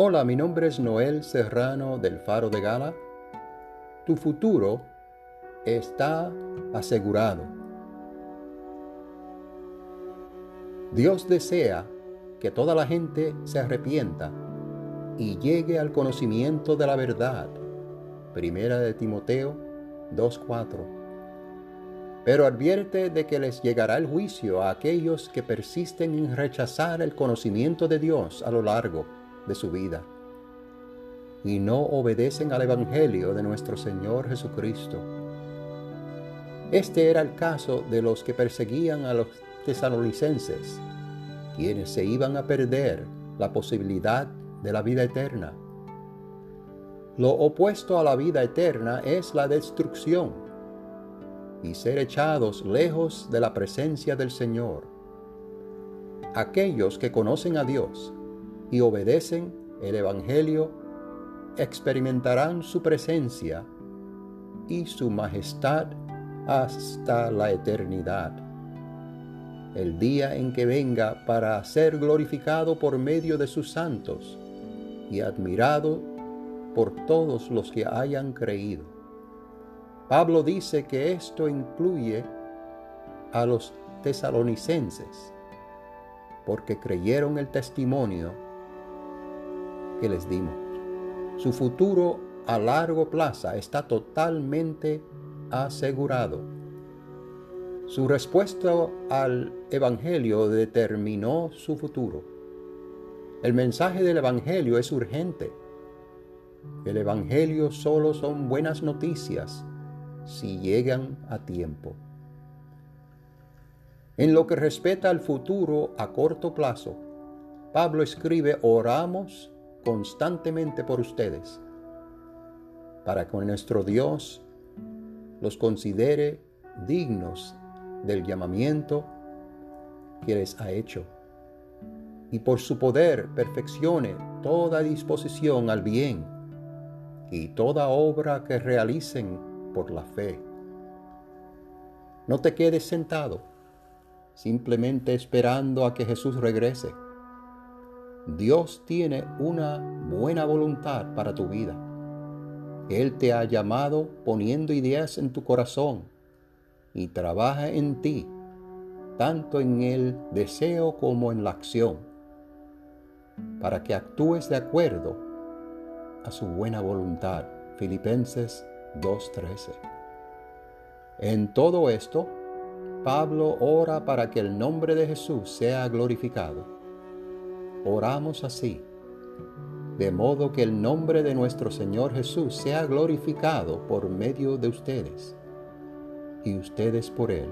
Hola, mi nombre es Noel Serrano del Faro de Gala. Tu futuro está asegurado. Dios desea que toda la gente se arrepienta y llegue al conocimiento de la verdad. Primera de Timoteo 2.4. Pero advierte de que les llegará el juicio a aquellos que persisten en rechazar el conocimiento de Dios a lo largo de su vida y no obedecen al Evangelio de nuestro Señor Jesucristo. Este era el caso de los que perseguían a los tesalonicenses, quienes se iban a perder la posibilidad de la vida eterna. Lo opuesto a la vida eterna es la destrucción y ser echados lejos de la presencia del Señor. Aquellos que conocen a Dios y obedecen el Evangelio, experimentarán su presencia y su majestad hasta la eternidad. El día en que venga para ser glorificado por medio de sus santos y admirado por todos los que hayan creído. Pablo dice que esto incluye a los tesalonicenses, porque creyeron el testimonio que les dimos. Su futuro a largo plazo está totalmente asegurado. Su respuesta al Evangelio determinó su futuro. El mensaje del Evangelio es urgente. El Evangelio solo son buenas noticias si llegan a tiempo. En lo que respecta al futuro a corto plazo, Pablo escribe, oramos constantemente por ustedes, para que nuestro Dios los considere dignos del llamamiento que les ha hecho, y por su poder perfeccione toda disposición al bien y toda obra que realicen por la fe. No te quedes sentado, simplemente esperando a que Jesús regrese Dios tiene una buena voluntad para tu vida. Él te ha llamado poniendo ideas en tu corazón y trabaja en ti, tanto en el deseo como en la acción, para que actúes de acuerdo a su buena voluntad. Filipenses 2.13. En todo esto, Pablo ora para que el nombre de Jesús sea glorificado Oramos así, de modo que el nombre de nuestro Señor Jesús sea glorificado por medio de ustedes y ustedes por él.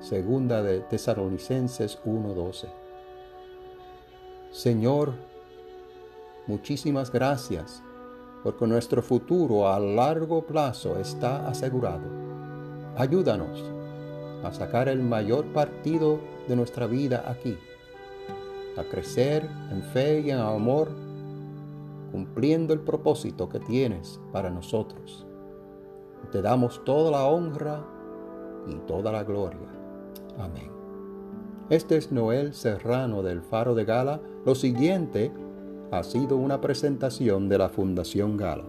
Segunda de Tesalonicenses 1:12. Señor, muchísimas gracias porque nuestro futuro a largo plazo está asegurado. Ayúdanos a sacar el mayor partido de nuestra vida aquí a crecer en fe y en amor, cumpliendo el propósito que tienes para nosotros. Te damos toda la honra y toda la gloria. Amén. Este es Noel Serrano del Faro de Gala. Lo siguiente ha sido una presentación de la Fundación Gala.